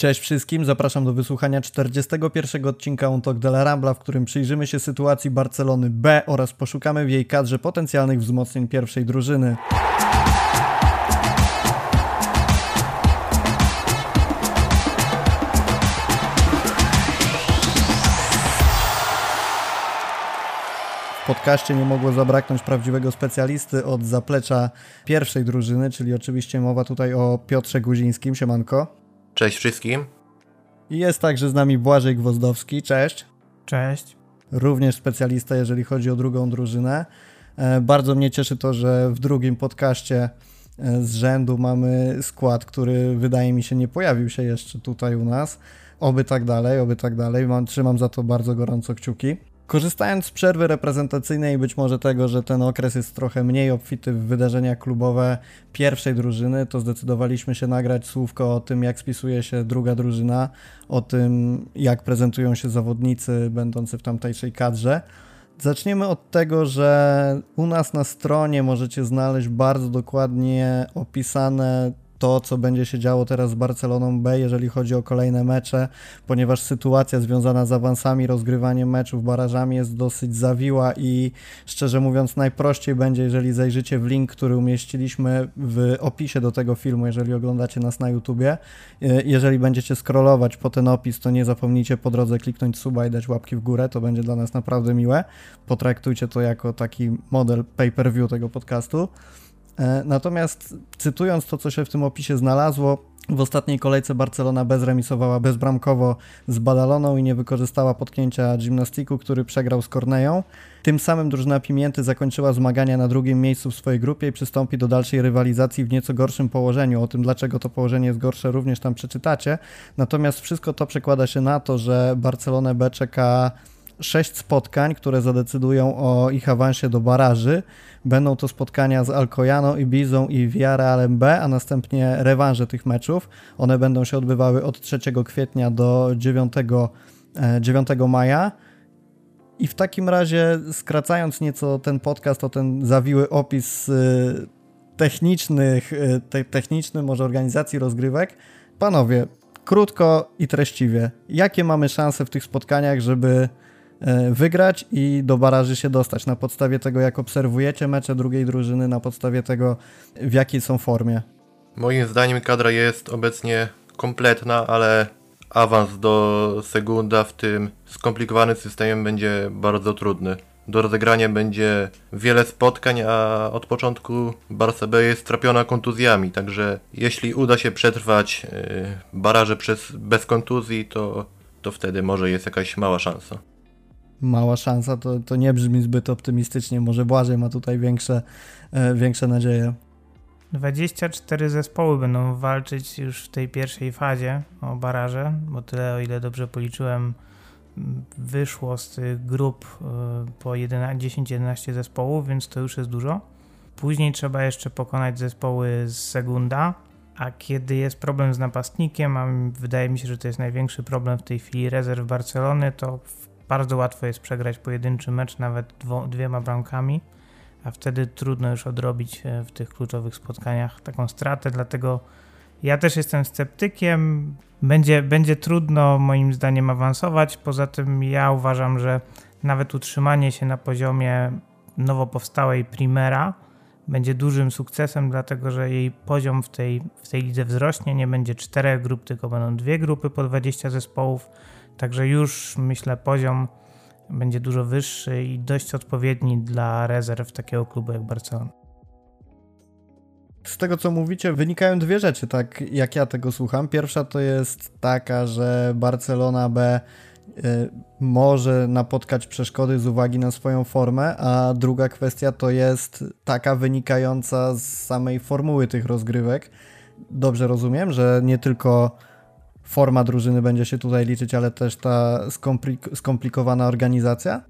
Cześć wszystkim, zapraszam do wysłuchania 41 odcinka On Talk de la Rambla, w którym przyjrzymy się sytuacji Barcelony B oraz poszukamy w jej kadrze potencjalnych wzmocnień pierwszej drużyny. W podcaście nie mogło zabraknąć prawdziwego specjalisty od zaplecza pierwszej drużyny, czyli oczywiście mowa tutaj o Piotrze Guzińskim. Siemanko. Cześć wszystkim. I jest także z nami Błażej Gwozdowski. Cześć. Cześć. Również specjalista, jeżeli chodzi o drugą drużynę. E, bardzo mnie cieszy to, że w drugim podcaście e, z rzędu mamy skład, który wydaje mi się nie pojawił się jeszcze tutaj u nas. Oby tak dalej, oby tak dalej. Mam, trzymam za to bardzo gorąco kciuki. Korzystając z przerwy reprezentacyjnej być może tego, że ten okres jest trochę mniej obfity w wydarzenia klubowe pierwszej drużyny, to zdecydowaliśmy się nagrać słówko o tym, jak spisuje się druga drużyna, o tym, jak prezentują się zawodnicy będący w tamtejszej kadrze. Zaczniemy od tego, że u nas na stronie możecie znaleźć bardzo dokładnie opisane to, co będzie się działo teraz z Barceloną B, jeżeli chodzi o kolejne mecze, ponieważ sytuacja związana z awansami, rozgrywaniem meczów, barażami jest dosyć zawiła i szczerze mówiąc najprościej będzie, jeżeli zajrzycie w link, który umieściliśmy w opisie do tego filmu, jeżeli oglądacie nas na YouTubie. Jeżeli będziecie scrollować po ten opis, to nie zapomnijcie po drodze kliknąć suba i dać łapki w górę, to będzie dla nas naprawdę miłe. Potraktujcie to jako taki model pay-per-view tego podcastu. E, natomiast cytując to, co się w tym opisie znalazło, w ostatniej kolejce Barcelona bezremisowała bezbramkowo z Badaloną i nie wykorzystała potknięcia gimnastiku, który przegrał z Korneją. Tym samym drużyna Pimienty zakończyła zmagania na drugim miejscu w swojej grupie i przystąpi do dalszej rywalizacji w nieco gorszym położeniu. O tym, dlaczego to położenie jest gorsze, również tam przeczytacie. Natomiast wszystko to przekłada się na to, że Barcelonę B czeka sześć spotkań, które zadecydują o ich awansie do baraży. Będą to spotkania z Alcoyano, Ibizą i Villarrealem B, a następnie rewanże tych meczów. One będą się odbywały od 3 kwietnia do 9, 9 e, maja. I w takim razie, skracając nieco ten podcast o ten zawiły opis e, technicznych, e, te, techniczny może organizacji rozgrywek, panowie, krótko i treściwie, jakie mamy szanse w tych spotkaniach, żeby wygrać i do baraży się dostać. Na podstawie tego, jak obserwujecie mecze drugiej drużyny, na podstawie tego, w jakiej są formie. Moim zdaniem kadra jest obecnie kompletna, ale awans do Segunda w tym skomplikowanym systemie będzie bardzo trudny. Do rozegrania będzie wiele spotkań, a od początku Barca B jest trapiona kontuzjami, także jeśli uda się przetrwać e, baraże przez, bez kontuzji, to, to wtedy może jest jakaś mała szansa mała szansa, to, to nie brzmi zbyt optymistycznie. Może Błażej ma tutaj większe, e, większe nadzieje. 24 zespoły będą walczyć już w tej pierwszej fazie o baraże, bo tyle, o ile dobrze policzyłem, wyszło z tych grup e, po 10-11 zespołów, więc to już jest dużo. Później trzeba jeszcze pokonać zespoły z Segunda, a kiedy jest problem z napastnikiem, a wydaje mi się, że to jest największy problem w tej chwili rezerw Barcelony, to w bardzo łatwo jest przegrać pojedynczy mecz nawet dwo, dwiema bramkami, a wtedy trudno już odrobić e, w tych kluczowych spotkaniach taką stratę, dlatego ja też jestem sceptykiem. Będzie, będzie trudno moim zdaniem awansować. Poza tym ja uważam, że nawet utrzymanie się na poziomie nowo powstałej Primera będzie dużym sukcesem, dlatego że jej poziom w tej, w tej lidze wzrośnie. Nie będzie czterech grup, tylko będą dwie grupy po 20 zespołów Także już myślę poziom będzie dużo wyższy i dość odpowiedni dla rezerw takiego klubu jak Barcelona. Z tego co mówicie, wynikają dwie rzeczy, tak jak ja tego słucham. Pierwsza to jest taka, że Barcelona B y, może napotkać przeszkody z uwagi na swoją formę, a druga kwestia to jest taka wynikająca z samej formuły tych rozgrywek. Dobrze rozumiem, że nie tylko forma drużyny będzie się tutaj liczyć, ale też ta skomplik skomplikowana organizacja?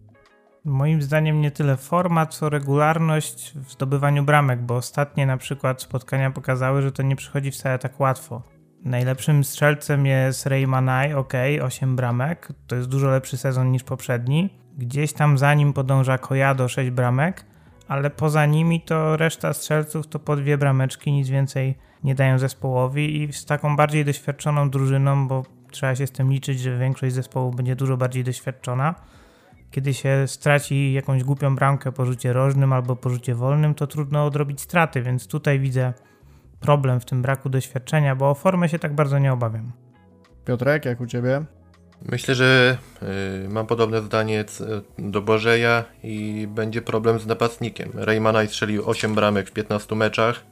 Moim zdaniem nie tyle forma, co regularność w zdobywaniu bramek, bo ostatnie na przykład spotkania pokazały, że to nie przychodzi wcale tak łatwo. Najlepszym strzelcem jest Ray Manai, ok, 8 bramek, to jest dużo lepszy sezon niż poprzedni. Gdzieś tam za nim podąża Kojado 6 bramek, ale poza nimi to reszta strzelców to po dwie brameczki, nic więcej nie dają zespołowi i z taką bardziej doświadczoną drużyną, bo trzeba się z tym liczyć, że większość zespołów będzie dużo bardziej doświadczona. Kiedy się straci jakąś głupią bramkę po rzucie rożnym albo po rzucie wolnym, to trudno odrobić straty, więc tutaj widzę problem w tym braku doświadczenia, bo o formę się tak bardzo nie obawiam. Piotrek, jak u ciebie? Myślę, że y, mam podobne zdanie do Bożeja i będzie problem z napastnikiem. Raymana strzelił 8 bramek w 15 meczach,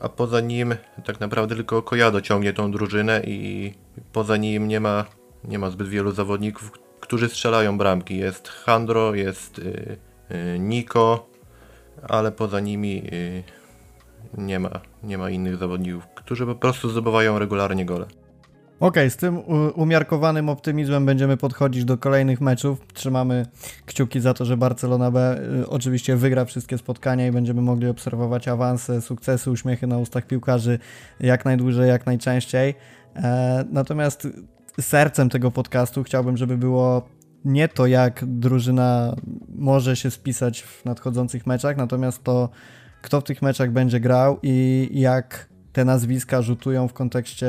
a poza nim tak naprawdę tylko Kojado ciągnie tą drużynę i poza nim nie ma, nie ma zbyt wielu zawodników, którzy strzelają bramki. Jest Handro, jest y, y, Niko, ale poza nimi nie, ma, nie ma innych zawodników, którzy po prostu zdobywają regularnie gole. Okej, okay, z tym umiarkowanym optymizmem będziemy podchodzić do kolejnych meczów. Trzymamy kciuki za to, że Barcelona B y, oczywiście wygra wszystkie spotkania i będziemy mogli obserwować awanse, sukcesy, uśmiechy na ustach piłkarzy jak najdłużej, jak najczęściej. E, natomiast sercem tego podcastu chciałbym, żeby było nie to, jak drużyna może się spisać w nadchodzących meczach, natomiast to, kto w tych meczach będzie grał i jak te nazwiska rzutują w kontekście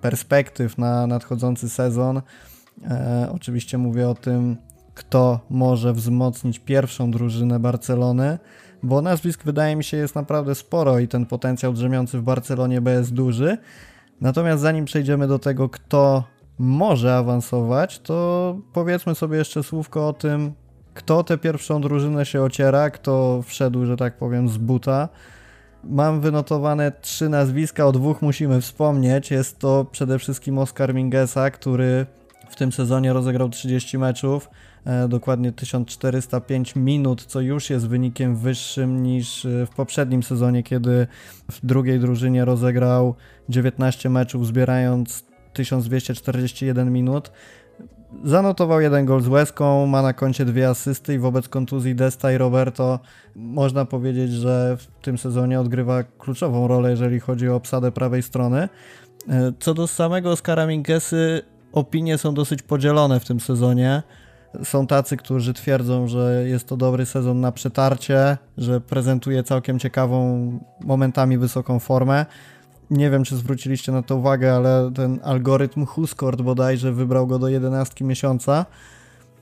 perspektyw na nadchodzący sezon. E, oczywiście mówię o tym, kto może wzmocnić pierwszą drużynę Barcelony, bo nazwisk wydaje mi się jest naprawdę sporo i ten potencjał drzemiący w Barcelonie B jest duży. Natomiast zanim przejdziemy do tego, kto może awansować, to powiedzmy sobie jeszcze słówko o tym, kto tę pierwszą drużynę się ociera, kto wszedł, że tak powiem, z buta. Mam wynotowane trzy nazwiska, o dwóch musimy wspomnieć. Jest to przede wszystkim Oscar Mingesa, który w tym sezonie rozegrał 30 meczów, e, dokładnie 1405 minut, co już jest wynikiem wyższym niż e, w poprzednim sezonie, kiedy w drugiej drużynie rozegrał 19 meczów, zbierając 1241 minut. Zanotował jeden gol z łezką, ma na koncie dwie asysty i wobec kontuzji Desta i Roberto można powiedzieć, że w tym sezonie odgrywa kluczową rolę, jeżeli chodzi o obsadę prawej strony. E, co do samego Oskara Minkesy, opinie są dosyć podzielone w tym sezonie. Są tacy, którzy twierdzą, że jest to dobry sezon na przetarcie, że prezentuje całkiem ciekawą, momentami wysoką formę nie wiem, czy zwróciliście na to uwagę, ale ten algorytm Huskort bodajże wybrał go do 11 miesiąca.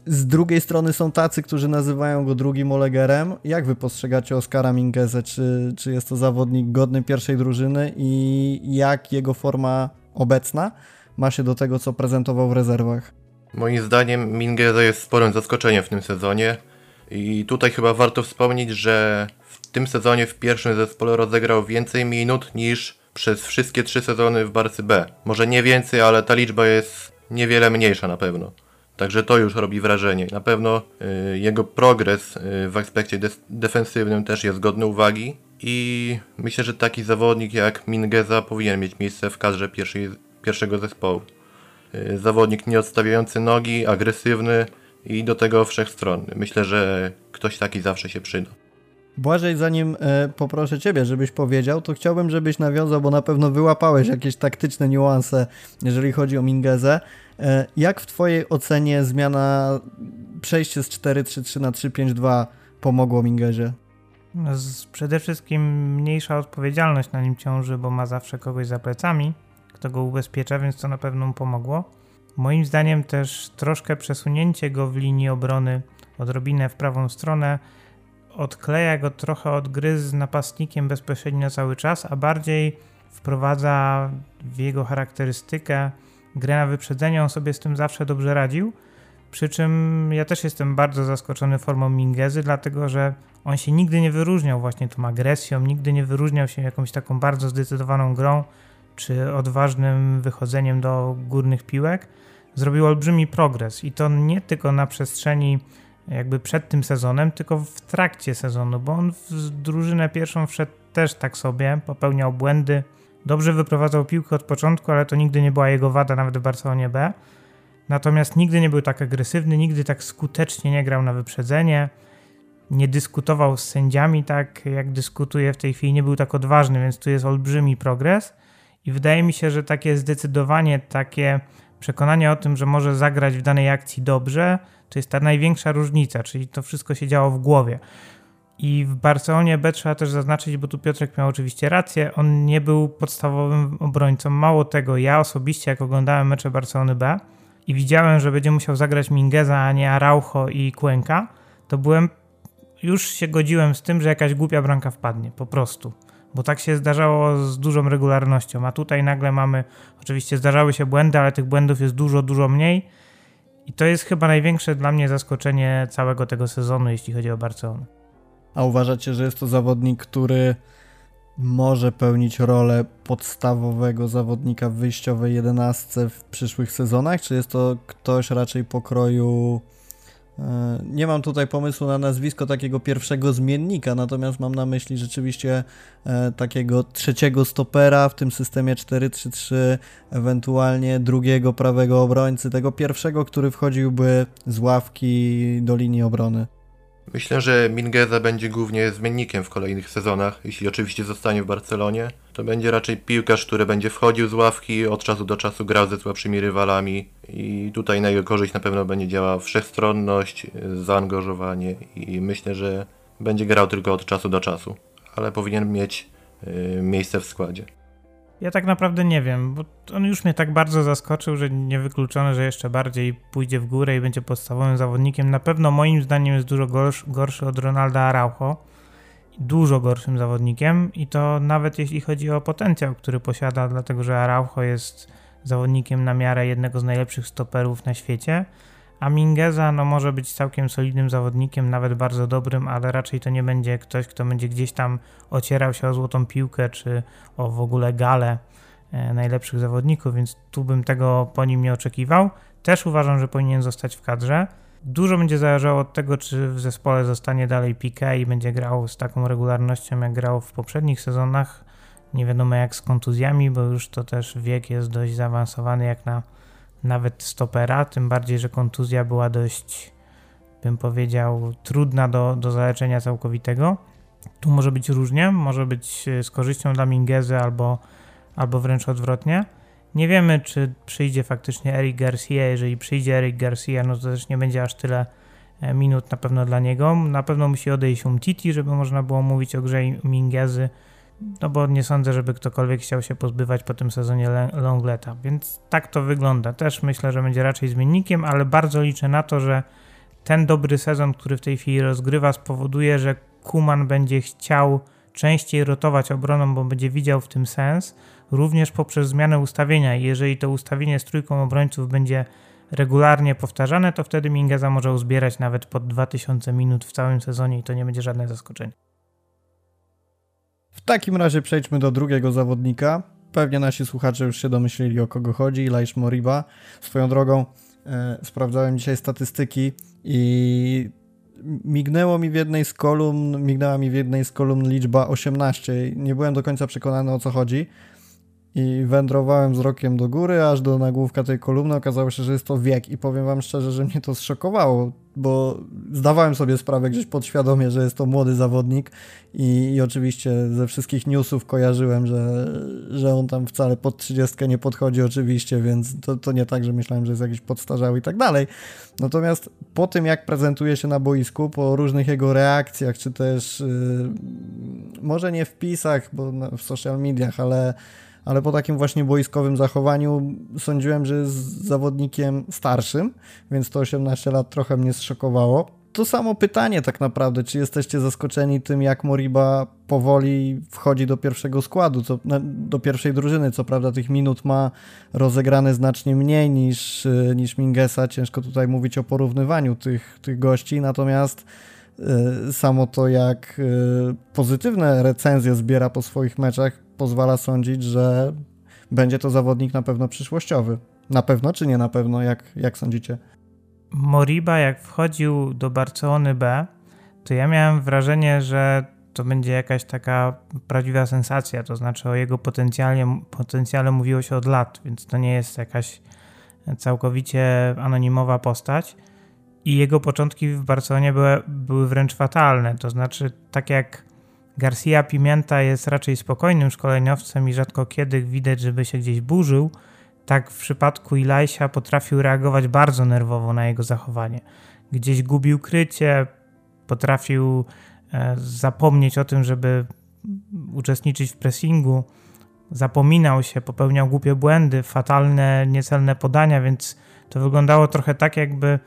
Z drugiej strony są tacy, którzy nazywają go drugim Olegerem. Jak wy postrzegacie Oskara Mingezę? Czy, czy jest to zawodnik godny pierwszej drużyny i jak jego forma obecna ma się do tego, co prezentował w rezerwach? Moim zdaniem Mingeza jest sporym zaskoczeniem w tym sezonie i tutaj chyba warto wspomnieć, że w tym sezonie w pierwszym zespole rozegrał więcej minut niż przez wszystkie trzy sezony w Barcy B. Może nie więcej, ale ta liczba jest niewiele mniejsza na pewno. Także to już robi wrażenie. Na pewno y, jego progres y, w aspekcie de defensywnym też jest godny uwagi i myślę, że taki zawodnik jak Mingeza powinien mieć miejsce w kadrze pierwszej, pierwszego zespołu. Y, zawodnik nieodstawiający nogi, agresywny i do tego wszechstronny. Myślę, że ktoś taki zawsze się przyda. Błażej, zanim e, poproszę Ciebie, żebyś powiedział, to chciałbym, żebyś nawiązał, bo na pewno wyłapałeś jakieś taktyczne niuanse, jeżeli chodzi o Mingezę. E, jak w Twojej ocenie zmiana, przejście z 4-3-3 na 3-5-2 pomogło Mingezie? No, przede wszystkim mniejsza odpowiedzialność na nim ciąży, bo ma zawsze kogoś za plecami, kto go ubezpiecza, więc to na pewno mu pomogło. Moim zdaniem też troszkę przesunięcie go w linii obrony odrobinę w prawą stronę odkleja go trochę od gry z napastnikiem bezpośrednio cały czas, a bardziej wprowadza w jego charakterystykę grę na wyprzedzenie. On sobie z tym zawsze dobrze radził. Przy czym ja też jestem bardzo zaskoczony formą Mingezy, dlatego że on się nigdy nie wyróżniał właśnie tą agresją, nigdy nie wyróżniał się jakąś taką bardzo zdecydowaną grą czy odważnym wychodzeniem do górnych piłek. Zrobił olbrzymi progres i to nie tylko na przestrzeni jakby przed tym sezonem, tylko w trakcie sezonu, bo on w drużynę pierwszą wszedł też tak sobie, popełniał błędy, dobrze wyprowadzał piłkę od początku, ale to nigdy nie była jego wada, nawet w Barcelonie B. Natomiast nigdy nie był tak agresywny, nigdy tak skutecznie nie grał na wyprzedzenie, nie dyskutował z sędziami tak, jak dyskutuje w tej chwili, nie był tak odważny, więc tu jest olbrzymi progres. I wydaje mi się, że takie zdecydowanie, takie przekonanie o tym, że może zagrać w danej akcji dobrze, to jest ta największa różnica, czyli to wszystko się działo w głowie. I w Barcelonie B trzeba też zaznaczyć, bo tu Piotrek miał oczywiście rację, on nie był podstawowym obrońcą. Mało tego, ja osobiście jak oglądałem mecze Barcelony B i widziałem, że będzie musiał zagrać Mingeza, a nie Araujo i Cuenca, to byłem, już się godziłem z tym, że jakaś głupia bramka wpadnie, po prostu. Bo tak się zdarzało z dużą regularnością, a tutaj nagle mamy, oczywiście zdarzały się błędy, ale tych błędów jest dużo, dużo mniej. I to jest chyba największe dla mnie zaskoczenie całego tego sezonu, jeśli chodzi o Barcelonę. A uważacie, że jest to zawodnik, który może pełnić rolę podstawowego zawodnika w wyjściowej jedenastce w przyszłych sezonach? Czy jest to ktoś raczej pokroju. E, nie mam tutaj pomysłu na nazwisko takiego pierwszego zmiennika, natomiast mam na myśli rzeczywiście e, takiego trzeciego stopera w tym systemie 4-3-3, ewentualnie drugiego prawego obrońcy, tego pierwszego, który wchodziłby z ławki do linii obrony. Myślę, że Mingeza będzie głównie zmiennikiem w kolejnych sezonach, jeśli oczywiście zostanie w Barcelonie. To będzie raczej piłkarz, który będzie wchodził z ławki, od czasu do czasu grał ze słabszymi rywalami i tutaj na jego korzyść na pewno będzie działała wszechstronność, zaangażowanie i myślę, że będzie grał tylko od czasu do czasu, ale powinien mieć y, miejsce w składzie. Ja tak naprawdę nie wiem, bo on już mnie tak bardzo zaskoczył, że niewykluczone, że jeszcze bardziej pójdzie w górę i będzie podstawowym zawodnikiem. Na pewno moim zdaniem jest dużo gorszy, gorszy od Ronalda Araujo. Dużo gorszym zawodnikiem i to nawet jeśli chodzi o potencjał, który posiada, dlatego że Araujo jest zawodnikiem na miarę jednego z najlepszych stoperów na świecie a no, może być całkiem solidnym zawodnikiem, nawet bardzo dobrym, ale raczej to nie będzie ktoś, kto będzie gdzieś tam ocierał się o złotą piłkę, czy o w ogóle galę e, najlepszych zawodników, więc tu bym tego po nim nie oczekiwał. Też uważam, że powinien zostać w kadrze. Dużo będzie zależało od tego, czy w zespole zostanie dalej Piqué i będzie grał z taką regularnością, jak grał w poprzednich sezonach. Nie wiadomo jak z kontuzjami, bo już to też wiek jest dość zaawansowany jak na nawet stopera, tym bardziej, że kontuzja była dość, bym powiedział, trudna do, do zaleczenia całkowitego. Tu może być różnie, może być e, z korzyścią dla Mingezy albo, albo wręcz odwrotnie. Nie wiemy, czy przyjdzie faktycznie Eric Garcia. Jeżeli przyjdzie Eric Garcia, no to też nie będzie aż tyle e, minut na pewno dla niego. Na pewno musi odejść Umtiti, żeby można było mówić o grze Mingezy no bo nie sądzę, żeby ktokolwiek chciał się pozbywać po tym sezonie Longleta, więc tak to wygląda. Też myślę, że będzie raczej zmiennikiem, ale bardzo liczę na to, że ten dobry sezon, który w tej chwili rozgrywa, spowoduje, że Kuman będzie chciał częściej rotować obroną, bo będzie widział w tym sens, również poprzez zmianę ustawienia. Jeżeli to ustawienie z trójką obrońców będzie regularnie powtarzane, to wtedy Mingeza może uzbierać nawet pod 2000 minut w całym sezonie i to nie będzie żadne zaskoczenie. W takim razie przejdźmy do drugiego zawodnika. Pewnie nasi słuchacze już się domyślili o kogo chodzi. Laish Moriba. Swoją drogą e, sprawdzałem dzisiaj statystyki i mignęło mi w jednej z kolumn, mignęła mi w jednej z kolumn liczba 18. Nie byłem do końca przekonany o co chodzi i wędrowałem wzrokiem do góry, aż do nagłówka tej kolumny okazało się, że jest to wiek i powiem wam szczerze, że mnie to zszokowało, bo zdawałem sobie sprawę gdzieś podświadomie, że jest to młody zawodnik i, i oczywiście ze wszystkich newsów kojarzyłem, że, że on tam wcale pod 30 nie podchodzi oczywiście, więc to, to nie tak, że myślałem, że jest jakiś podstarzały i tak dalej. Natomiast po tym, jak prezentuje się na boisku, po różnych jego reakcjach, czy też yy, może nie w pisach, bo w social mediach, ale ale po takim właśnie boiskowym zachowaniu sądziłem, że jest zawodnikiem starszym, więc to 18 lat trochę mnie zszokowało. To samo pytanie tak naprawdę, czy jesteście zaskoczeni tym, jak Moriba powoli wchodzi do pierwszego składu, co, do pierwszej drużyny, co prawda tych minut ma rozegrane znacznie mniej niż, niż Mingesa, ciężko tutaj mówić o porównywaniu tych, tych gości, natomiast y, samo to, jak y, pozytywne recenzje zbiera po swoich meczach, pozwala sądzić, że będzie to zawodnik na pewno przyszłościowy. Na pewno czy nie na pewno, jak, jak sądzicie? Moriba, jak wchodził do Barcelony B, to ja miałem wrażenie, że to będzie jakaś taka prawdziwa sensacja. To znaczy, o jego potencjale, potencjale mówiło się od lat, więc to nie jest jakaś całkowicie anonimowa postać. I jego początki w Barcelonie były, były wręcz fatalne. To znaczy, tak jak Garcia Pimienta jest raczej spokojnym szkoleniowcem i rzadko kiedy widać, żeby się gdzieś burzył, tak w przypadku Ilajsia potrafił reagować bardzo nerwowo na jego zachowanie. Gdzieś gubił krycie, potrafił e, zapomnieć o tym, żeby uczestniczyć w pressingu, zapominał się, popełniał głupie błędy, fatalne, niecelne podania, więc to wyglądało trochę tak, jakby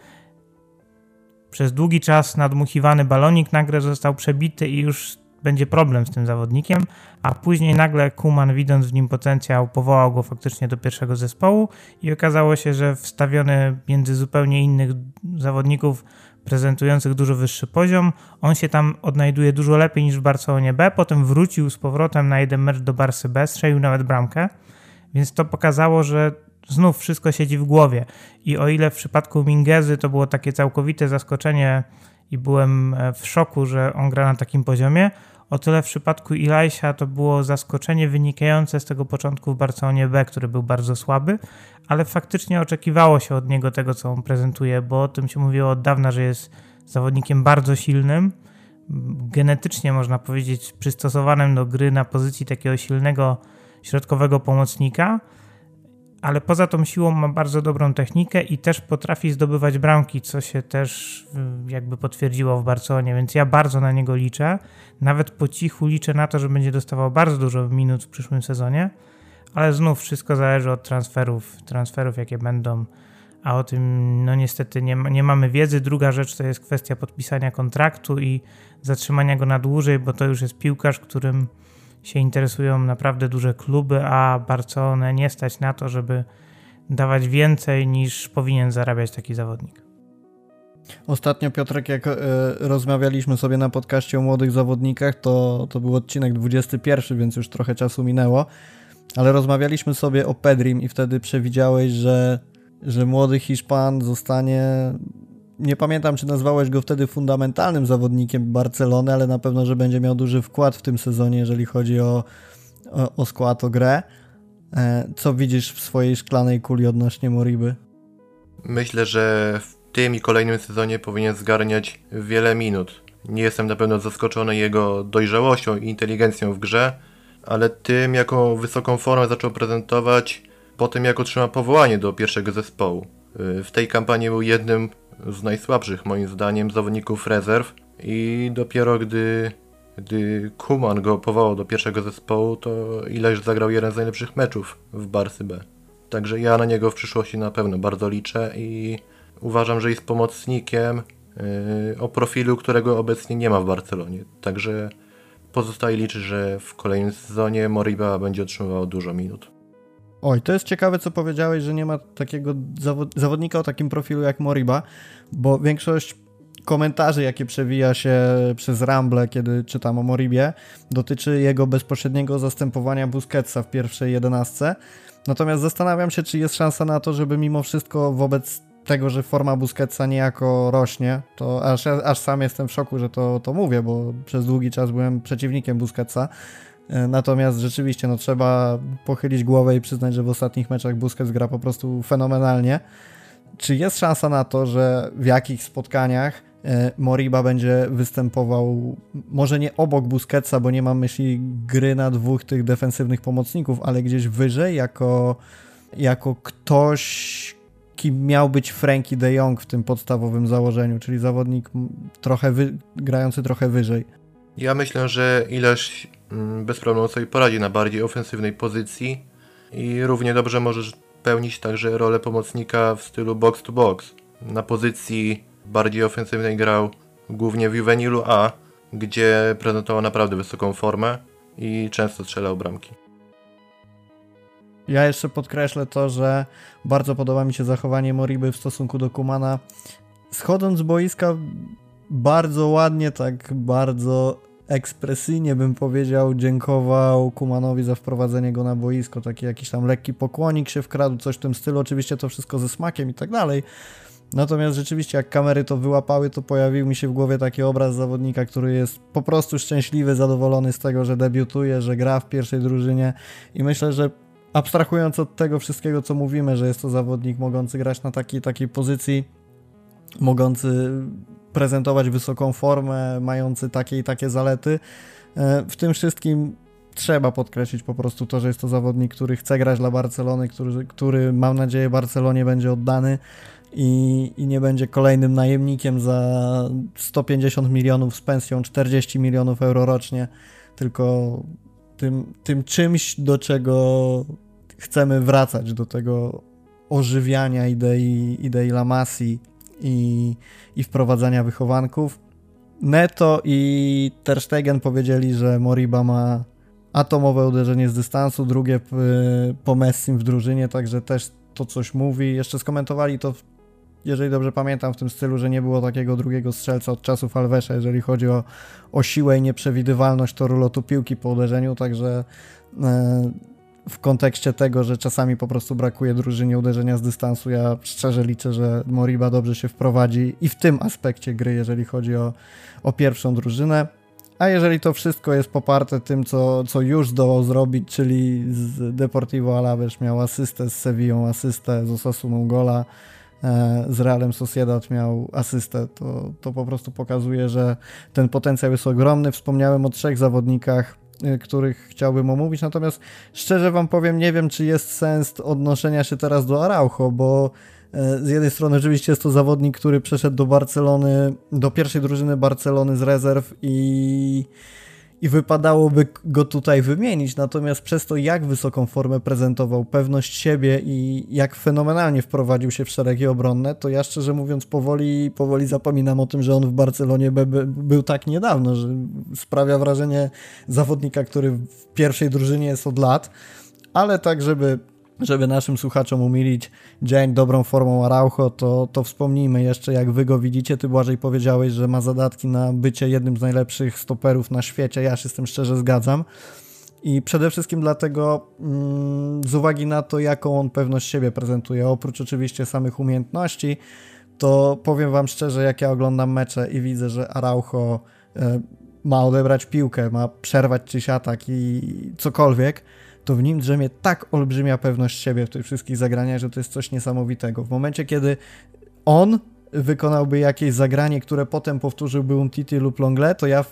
przez długi czas nadmuchiwany balonik nagle został przebity i już będzie problem z tym zawodnikiem, a później nagle Kuman, widząc w nim potencjał, powołał go faktycznie do pierwszego zespołu i okazało się, że wstawiony między zupełnie innych zawodników prezentujących dużo wyższy poziom, on się tam odnajduje dużo lepiej niż w Barcelonie B, potem wrócił z powrotem na jeden mecz do Barsy B, strzelił nawet bramkę, więc to pokazało, że znów wszystko siedzi w głowie. I o ile w przypadku Mingezy to było takie całkowite zaskoczenie i byłem e, w szoku, że on gra na takim poziomie, o tyle w przypadku Ilajsia to było zaskoczenie wynikające z tego początku w Barcelonie B, który był bardzo słaby, ale faktycznie oczekiwało się od niego tego, co on prezentuje, bo o tym się mówiło od dawna, że jest zawodnikiem bardzo silnym, genetycznie można powiedzieć przystosowanym do gry na pozycji takiego silnego środkowego pomocnika ale poza tą siłą ma bardzo dobrą technikę i też potrafi zdobywać bramki, co się też y, jakby potwierdziło w Barcelonie, więc ja bardzo na niego liczę. Nawet po cichu liczę na to, że będzie dostawał bardzo dużo minut w przyszłym sezonie, ale znów wszystko zależy od transferów, transferów jakie będą, a o tym no niestety nie, nie mamy wiedzy. Druga rzecz to jest kwestia podpisania kontraktu i zatrzymania go na dłużej, bo to już jest piłkarz, którym się interesują naprawdę duże kluby, a Barcelonę nie stać na to, żeby dawać więcej niż powinien zarabiać taki zawodnik. Ostatnio, Piotrek, jak e, rozmawialiśmy sobie na podcaście o młodych zawodnikach, to, to był odcinek 21, więc już trochę czasu minęło, ale rozmawialiśmy sobie o Pedrim i wtedy przewidziałeś, że, że młody Hiszpan zostanie nie pamiętam, czy nazwałeś go wtedy fundamentalnym zawodnikiem Barcelony, ale na pewno, że będzie miał duży wkład w tym sezonie, jeżeli chodzi o, o, o skład, o grę. E, co widzisz w swojej szklanej kuli odnośnie Moriby? Myślę, że w tym i kolejnym sezonie powinien zgarniać wiele minut. Nie jestem na pewno zaskoczony jego dojrzałością i inteligencją w grze, ale tym, jaką wysoką formę zaczął prezentować po tym, jak otrzymał powołanie do pierwszego zespołu. W tej kampanii był jednym z najsłabszych moim zdaniem zawodników rezerw i dopiero gdy, gdy Kuman go powołał do pierwszego zespołu, to ileś zagrał jeden z najlepszych meczów w Barsy B. Także ja na niego w przyszłości na pewno bardzo liczę i uważam, że jest pomocnikiem yy, o profilu, którego obecnie nie ma w Barcelonie. Także pozostaje liczyć, że w kolejnym sezonie Moriba będzie otrzymywał dużo minut. Oj, to jest ciekawe, co powiedziałeś, że nie ma takiego zawod zawodnika o takim profilu jak Moriba, bo większość komentarzy, jakie przewija się przez Ramble, kiedy czytam o Moribie, dotyczy jego bezpośredniego zastępowania Busquetsa w pierwszej jedenastce. Natomiast zastanawiam się, czy jest szansa na to, żeby mimo wszystko wobec tego, że forma Busquetsa niejako rośnie, to aż, aż sam jestem w szoku, że to, to mówię, bo przez długi czas byłem przeciwnikiem Busquetsa, natomiast rzeczywiście no, trzeba pochylić głowę i przyznać, że w ostatnich meczach Busquets gra po prostu fenomenalnie. Czy jest szansa na to, że w jakich spotkaniach e, Moriba będzie występował, może nie obok Busquetsa, bo nie mam myśli gry na dwóch tych defensywnych pomocników, ale gdzieś wyżej, jako, jako ktoś, kim miał być Frankie de Jong w tym podstawowym założeniu, czyli zawodnik trochę wy, grający trochę wyżej. Ja myślę, że ileś Mm, bez problemu sobie poradzi na bardziej ofensywnej pozycji i równie dobrze możesz pełnić także rolę pomocnika w stylu box to box. Na pozycji bardziej ofensywnej grał głównie w Juvenilu A, gdzie prezentował naprawdę wysoką formę i często strzelał bramki. Ja jeszcze podkreślę to, że bardzo podoba mi się zachowanie Moriby w stosunku do Kumana. Schodząc z boiska bardzo ładnie, tak bardzo ekspresyjnie bym powiedział, dziękował Kumanowi za wprowadzenie go na boisko, taki jakiś tam lekki pokłonik się wkradł, coś w tym stylu, oczywiście to wszystko ze smakiem i tak dalej. Natomiast rzeczywiście, jak kamery to wyłapały, to pojawił mi się w głowie taki obraz zawodnika, który jest po prostu szczęśliwy, zadowolony z tego, że debiutuje, że gra w pierwszej drużynie. I myślę, że abstrahując od tego wszystkiego, co mówimy, że jest to zawodnik mogący grać na takiej, takiej pozycji, mogący prezentować wysoką formę, mający takie i takie zalety. E, w tym wszystkim trzeba podkreślić po prostu to, że jest to zawodnik, który chce grać dla Barcelony, który, który mam nadzieję Barcelonie będzie oddany i, i nie będzie kolejnym najemnikiem za 150 milionów z pensją 40 milionów euro rocznie, tylko tym, tym czymś, do czego chcemy wracać, do tego ożywiania idei, idei Lamassi i, i wprowadzania wychowanków. Neto i Ter Stegen powiedzieli, że Moriba ma atomowe uderzenie z dystansu, drugie po Messim w drużynie, także też to coś mówi. Jeszcze skomentowali to, jeżeli dobrze pamiętam, w tym stylu, że nie było takiego drugiego strzelca od czasów Alvesa, jeżeli chodzi o, o siłę i nieprzewidywalność toru lotu piłki po uderzeniu, także e, w kontekście tego, że czasami po prostu brakuje drużynie uderzenia z dystansu, ja szczerze liczę, że Moriba dobrze się wprowadzi i w tym aspekcie gry, jeżeli chodzi o, o pierwszą drużynę. A jeżeli to wszystko jest poparte tym, co, co już zdołał zrobić, czyli z Deportivo Alaves miał asystę, z Sevillą asystę, z Osasuną gola, e, z Realem Sociedad miał asystę, to, to po prostu pokazuje, że ten potencjał jest ogromny. Wspomniałem o trzech zawodnikach, których chciałbym omówić, natomiast szczerze wam powiem, nie wiem, czy jest sens odnoszenia się teraz do Araujo, bo E, z jednej strony oczywiście jest to zawodnik, który przeszedł do Barcelony, do pierwszej drużyny Barcelony z rezerw i, i wypadałoby go tutaj wymienić, natomiast przez to jak wysoką formę prezentował, pewność siebie i jak fenomenalnie wprowadził się w szeregi obronne, to ja szczerze mówiąc powoli, powoli zapominam o tym, że on w Barcelonie by, by, był tak niedawno, że sprawia wrażenie zawodnika, który w pierwszej drużynie jest od lat, ale tak, żeby żeby naszym słuchaczom umilić dzień dobrą formą Araujo, to, to wspomnijmy jeszcze, jak wy go widzicie. Ty, Błażej, powiedziałeś, że ma zadatki na bycie jednym z najlepszych stoperów na świecie. Ja się z tym szczerze zgadzam. I przede wszystkim dlatego, mm, z uwagi na to, jaką on pewność siebie prezentuje, oprócz oczywiście samych umiejętności, to powiem wam szczerze, jak ja oglądam mecze i widzę, że Araujo e, ma odebrać piłkę, ma przerwać czyś atak i cokolwiek, to w nim drzemie tak olbrzymia pewność siebie w tych wszystkich zagraniach, że to jest coś niesamowitego. W momencie, kiedy on wykonałby jakieś zagranie, które potem powtórzyłby Umtiti lub Longle, to ja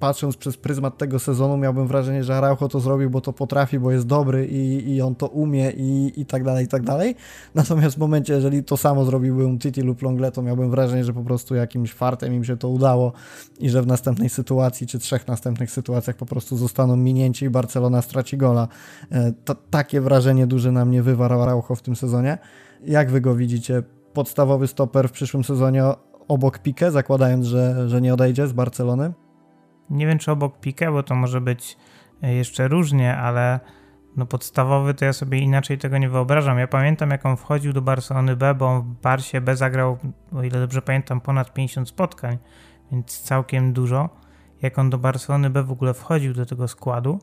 patrząc przez pryzmat tego sezonu miałbym wrażenie, że Araujo to zrobił, bo to potrafi, bo jest dobry i, i on to umie i, i tak dalej, i tak dalej. Natomiast w momencie, jeżeli to samo zrobiłbym Titi lub Longle, to miałbym wrażenie, że po prostu jakimś fartem im się to udało i że w następnej sytuacji, czy trzech następnych sytuacjach po prostu zostaną minięci i Barcelona straci gola. E, to, takie wrażenie duże na mnie wywarł Araujo w tym sezonie. Jak wy go widzicie? Podstawowy stoper w przyszłym sezonie obok Pique, zakładając, że, że nie odejdzie z Barcelony? Nie wiem, czy obok Pique, bo to może być e, jeszcze różnie, ale no podstawowy to ja sobie inaczej tego nie wyobrażam. Ja pamiętam, jak on wchodził do Barcelony B, bo on w Barsie B zagrał, o ile dobrze pamiętam, ponad 50 spotkań, więc całkiem dużo. Jak on do Barcelony B w ogóle wchodził do tego składu,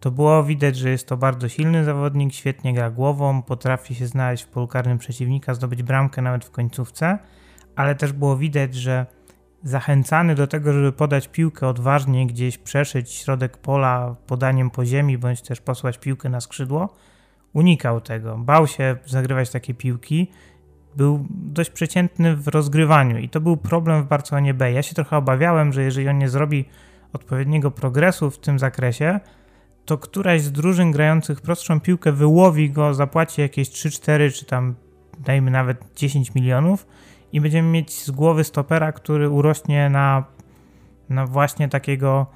to było widać, że jest to bardzo silny zawodnik, świetnie gra głową, potrafi się znaleźć w polu karnym przeciwnika, zdobyć bramkę nawet w końcówce, ale też było widać, że zachęcany do tego, żeby podać piłkę odważnie gdzieś przeszyć środek pola podaniem po ziemi, bądź też posłać piłkę na skrzydło, unikał tego. Bał się zagrywać takie piłki. Był dość przeciętny w rozgrywaniu i to był problem w Barcelonie B. Ja się trochę obawiałem, że jeżeli on nie zrobi odpowiedniego progresu w tym zakresie, to któraś z drużyn grających prostszą piłkę wyłowi go, zapłaci jakieś 3-4 czy tam dajmy nawet 10 milionów i będziemy mieć z głowy stopera, który urośnie na, na właśnie takiego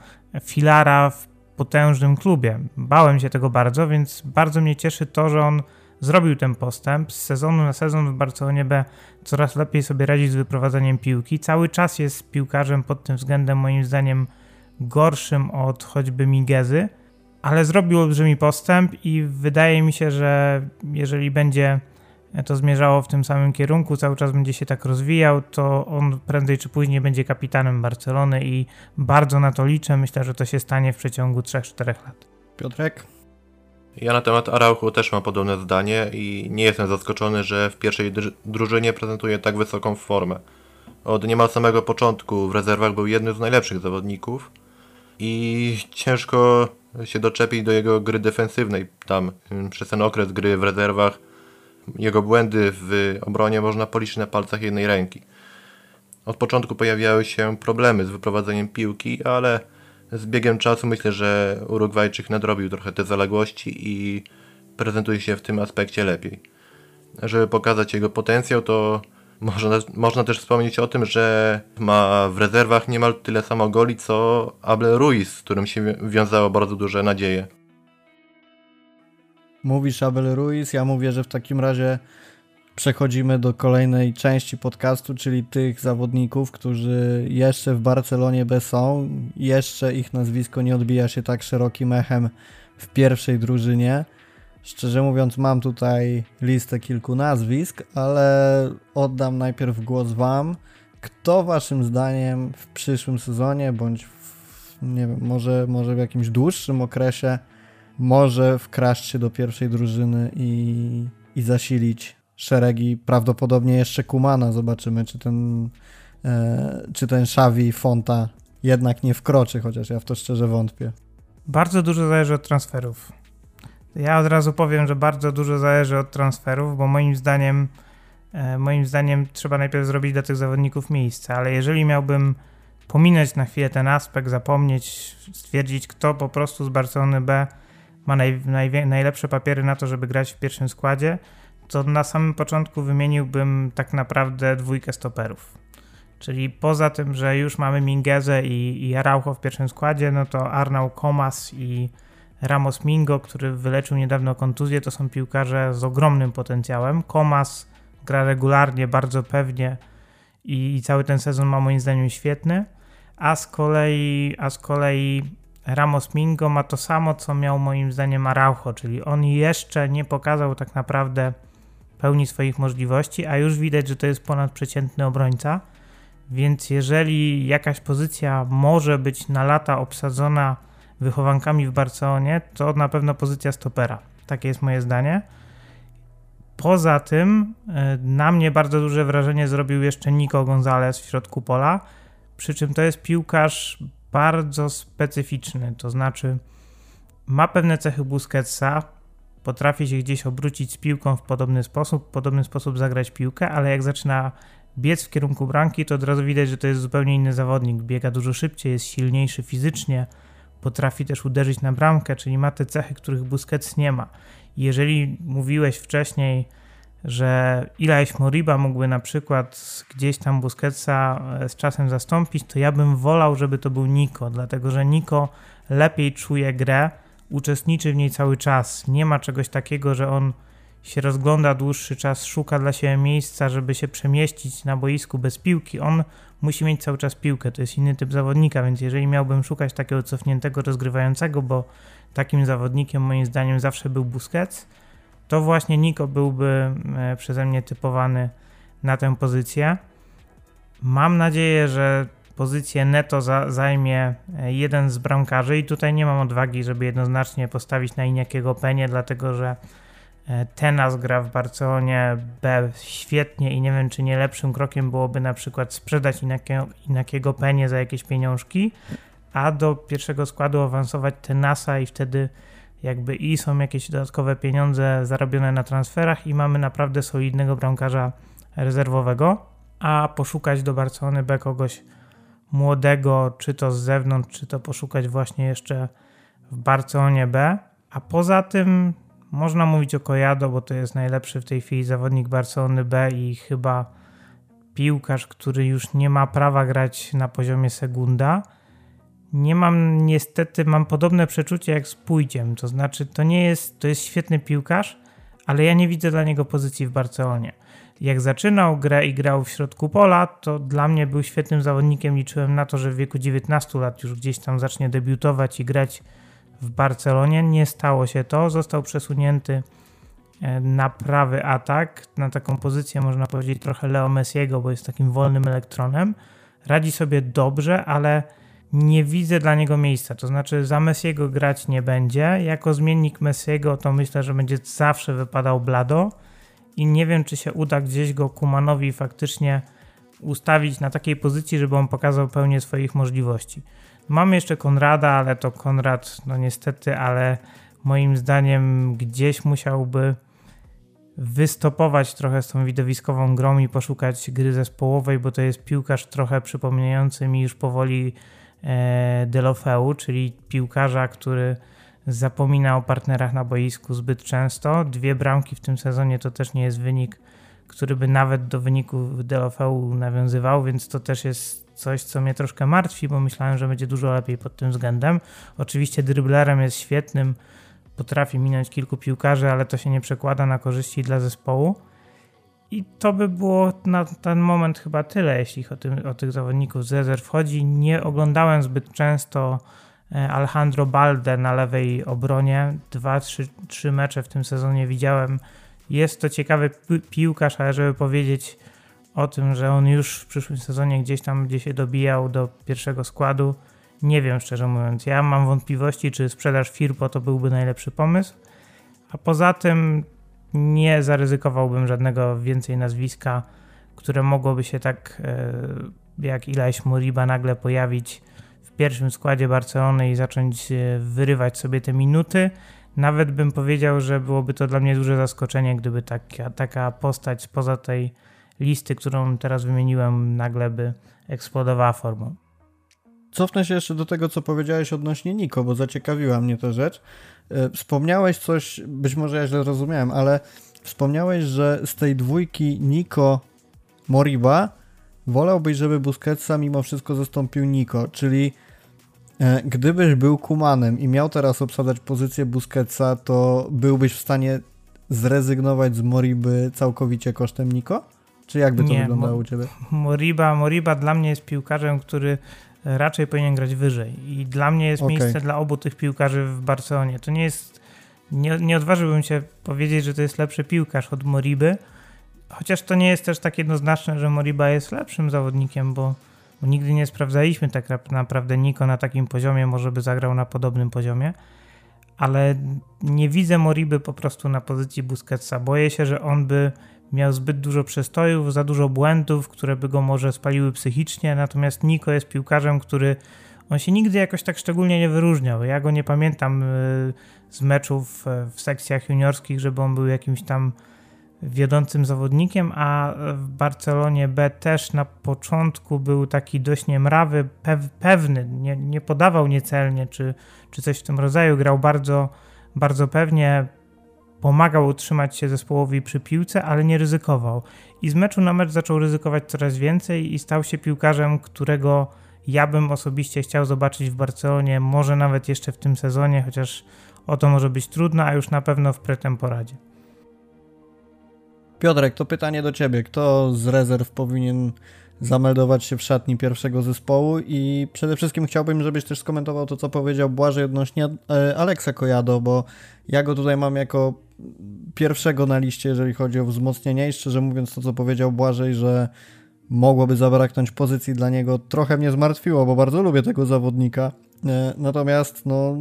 filara w potężnym klubie. Bałem się tego bardzo, więc bardzo mnie cieszy to, że on zrobił ten postęp. Z sezonu na sezon w Barcelonie B coraz lepiej sobie radzi z wyprowadzeniem piłki. Cały czas jest piłkarzem pod tym względem moim zdaniem gorszym od choćby Migezy, ale zrobił olbrzymi postęp i wydaje mi się, że jeżeli będzie to zmierzało w tym samym kierunku, cały czas będzie się tak rozwijał, to on prędzej czy później będzie kapitanem Barcelony i bardzo na to liczę. Myślę, że to się stanie w przeciągu 3-4 lat. Piotrek? Ja na temat Arauchu też mam podobne zdanie i nie jestem zaskoczony, że w pierwszej drużynie prezentuje tak wysoką formę. Od niemal samego początku w rezerwach był jednym z najlepszych zawodników i ciężko się doczepić do jego gry defensywnej tam przez ten okres gry w rezerwach jego błędy w obronie można policzyć na palcach jednej ręki. Od początku pojawiały się problemy z wyprowadzeniem piłki, ale z biegiem czasu myślę, że Urugwajczyk nadrobił trochę te zaległości i prezentuje się w tym aspekcie lepiej. żeby pokazać jego potencjał, to można, można też wspomnieć o tym, że ma w rezerwach niemal tyle samo goli co Abel Ruiz, z którym się wiązało bardzo duże nadzieje. Mówisz Abel Ruiz, ja mówię, że w takim razie przechodzimy do kolejnej części podcastu, czyli tych zawodników, którzy jeszcze w Barcelonie B są, jeszcze ich nazwisko nie odbija się tak szerokim echem w pierwszej drużynie. Szczerze mówiąc, mam tutaj listę kilku nazwisk, ale oddam najpierw głos Wam. Kto Waszym zdaniem w przyszłym sezonie, bądź w, nie wiem, może, może w jakimś dłuższym okresie, może wkraść się do pierwszej drużyny i, i zasilić szeregi, prawdopodobnie jeszcze Kumana. Zobaczymy, czy ten, e, czy ten Xavi Fonta jednak nie wkroczy, chociaż ja w to szczerze wątpię. Bardzo dużo zależy od transferów. Ja od razu powiem, że bardzo dużo zależy od transferów, bo moim zdaniem e, moim zdaniem trzeba najpierw zrobić dla tych zawodników miejsce, ale jeżeli miałbym pominąć na chwilę ten aspekt, zapomnieć, stwierdzić, kto po prostu z Barcelony B ma naj, naj, najlepsze papiery na to, żeby grać w pierwszym składzie, to na samym początku wymieniłbym tak naprawdę dwójkę stoperów. Czyli poza tym, że już mamy Mingezę i, i Araujo w pierwszym składzie, no to Arnau Comas i Ramos Mingo, który wyleczył niedawno kontuzję, to są piłkarze z ogromnym potencjałem. Comas gra regularnie, bardzo pewnie i, i cały ten sezon ma moim zdaniem świetny. A z kolei, a z kolei Ramos Mingo ma to samo, co miał moim zdaniem Araujo, czyli on jeszcze nie pokazał tak naprawdę pełni swoich możliwości, a już widać, że to jest ponadprzeciętny obrońca. Więc jeżeli jakaś pozycja może być na lata obsadzona wychowankami w Barcelonie, to na pewno pozycja stopera. Takie jest moje zdanie. Poza tym e, na mnie bardzo duże wrażenie zrobił jeszcze Nico Gonzalez w środku pola, przy czym to jest piłkarz bardzo specyficzny, to znaczy ma pewne cechy Busquetsa, potrafi się gdzieś obrócić z piłką w podobny sposób, w podobny sposób zagrać piłkę, ale jak zaczyna biec w kierunku bramki, to od razu widać, że to jest zupełnie inny zawodnik. Biega dużo szybciej, jest silniejszy fizycznie, potrafi też uderzyć na bramkę, czyli ma te cechy, których Busquets nie ma. Jeżeli mówiłeś wcześniej, że Ilaś Moriba mógłby na przykład gdzieś tam Busquetsa e, z czasem zastąpić, to ja bym wolał, żeby to był Nico, dlatego że Nico lepiej czuje grę, uczestniczy w niej cały czas. Nie ma czegoś takiego, że on się rozgląda dłuższy czas, szuka dla siebie miejsca, żeby się przemieścić na boisku bez piłki. On musi mieć cały czas piłkę, to jest inny typ zawodnika, więc jeżeli miałbym szukać takiego cofniętego rozgrywającego, bo takim zawodnikiem moim zdaniem zawsze był Busquets, to właśnie Nico byłby e, przeze mnie typowany na tę pozycję. Mam nadzieję, że pozycję neto za, zajmie e, jeden z bramkarzy i tutaj nie mam odwagi, żeby jednoznacznie postawić na Iniakiego Penie, dlatego że E, Tenas gra w Barcelonie B świetnie i nie wiem, czy nie lepszym krokiem byłoby na przykład sprzedać inakiego Penie za jakieś pieniążki, a do pierwszego składu awansować Tenasa i wtedy jakby i są jakieś dodatkowe pieniądze zarobione na transferach i mamy naprawdę solidnego bramkarza rezerwowego, a poszukać do Barcelony B kogoś młodego, czy to z zewnątrz, czy to poszukać właśnie jeszcze w Barcelonie B. A poza tym można mówić o Kojado, bo to jest najlepszy w tej chwili zawodnik Barcelony B i chyba piłkarz, który już nie ma prawa grać na poziomie segunda. Nie mam niestety, mam podobne przeczucie jak z Pójciem, to znaczy to nie jest, to jest świetny piłkarz, ale ja nie widzę dla niego pozycji w Barcelonie. Jak zaczynał grę i grał w środku pola, to dla mnie był świetnym zawodnikiem. Liczyłem na to, że w wieku 19 lat już gdzieś tam zacznie debiutować i grać w Barcelonie. Nie stało się to, został przesunięty e, na prawy atak, na taką pozycję można powiedzieć trochę Leo Messiego, bo jest takim wolnym elektronem. Radzi sobie dobrze, ale nie widzę dla niego miejsca. To znaczy za Messiego grać nie będzie. Jako zmiennik Messiego to myślę, że będzie zawsze wypadał blado i nie wiem, czy się uda gdzieś go Kumanowi faktycznie ustawić na takiej pozycji, żeby on pokazał pełnię swoich możliwości. Mamy jeszcze Konrada, ale to Konrad, no niestety, ale moim zdaniem gdzieś musiałby wystopować trochę z tą widowiskową grą i poszukać gry zespołowej, bo to jest piłkarz trochę przypominający mi już powoli Delofeu, czyli piłkarza, który zapomina o partnerach na boisku zbyt często. Dwie bramki w tym sezonie to też nie jest wynik, który by nawet do wyniku DLFU nawiązywał, więc to też jest coś, co mnie troszkę martwi, bo myślałem, że będzie dużo lepiej pod tym względem. Oczywiście dryblerem jest świetnym, potrafi minąć kilku piłkarzy, ale to się nie przekłada na korzyści dla zespołu. I to by było na ten moment chyba tyle, jeśli o, tym, o tych zawodników z rezerw chodzi. Nie oglądałem zbyt często e, Alejandro Balde na lewej obronie. Dwa, trzy, trzy mecze w tym sezonie widziałem. Jest to ciekawy piłkarz, ale żeby powiedzieć o tym, że on już w przyszłym sezonie gdzieś tam gdzie się dobijał do pierwszego składu, nie wiem szczerze mówiąc. Ja mam wątpliwości, czy sprzedaż Firpo to byłby najlepszy pomysł. A poza tym nie zaryzykowałbym żadnego więcej nazwiska, które mogłoby się tak e, jak Ilaś Muriba nagle pojawić w pierwszym składzie Barcelony i zacząć e, wyrywać sobie te minuty. Nawet bym powiedział, że byłoby to dla mnie duże zaskoczenie, gdyby taka, taka postać poza tej listy, którą teraz wymieniłem, nagle by eksplodowała formą. Cofnę się jeszcze do tego, co powiedziałeś odnośnie Niko, bo zaciekawiła mnie ta rzecz. E, wspomniałeś coś, być może ja źle rozumiałem, ale wspomniałeś, że z tej dwójki Niko Moriba wolałbyś, żeby Busquetsa mimo wszystko zastąpił Niko, czyli e, gdybyś był Kumanem i miał teraz obsadzać pozycję Busquetsa, to byłbyś w stanie zrezygnować z Moriby całkowicie kosztem Niko? Czy jakby to Nie, wyglądało u Ciebie? Moriba, Moriba dla mnie jest piłkarzem, który raczej powinien grać wyżej. I dla mnie jest okay. miejsce dla obu tych piłkarzy w Barcelonie. To nie jest. Nie, nie odważyłbym się powiedzieć, że to jest lepszy piłkarz od Moriby, chociaż to nie jest też tak jednoznaczne, że Moriba jest lepszym zawodnikiem, bo, bo nigdy nie sprawdzaliśmy tak naprawdę Niko na takim poziomie, może by zagrał na podobnym poziomie. Ale nie widzę Moriby po prostu na pozycji Busquetsa. Boję się, że on by miał zbyt dużo przestojów, za dużo błędów, które by go może spaliły psychicznie, natomiast Niko jest piłkarzem, który on się nigdy jakoś tak szczególnie nie wyróżniał. Ja go nie pamiętam y, z meczów e, w sekcjach juniorskich, żeby on był jakimś tam wiodącym zawodnikiem, a w Barcelonie B też na początku był taki dość niemrawy, pewny, nie, nie podawał niecelnie czy, czy coś w tym rodzaju, grał bardzo, bardzo pewnie, pomagał utrzymać się zespołowi przy piłce, ale nie ryzykował. I z meczu na mecz zaczął ryzykować coraz więcej i stał się piłkarzem, którego ja bym osobiście chciał zobaczyć w Barcelonie, może nawet jeszcze w tym sezonie, chociaż o to może być trudno, a już na pewno w pretemporadzie. Piotrek, to pytanie do ciebie. Kto z rezerw powinien zameldować się w szatni pierwszego zespołu i przede wszystkim chciałbym, żebyś też skomentował to, co powiedział Błażej odnośnie e, Aleksa Kojado, bo ja go tutaj mam jako pierwszego na liście, jeżeli chodzi o wzmocnienie i szczerze mówiąc to, co powiedział Błażej, że mogłoby zabraknąć pozycji dla niego, trochę mnie zmartwiło, bo bardzo lubię tego zawodnika. E, natomiast no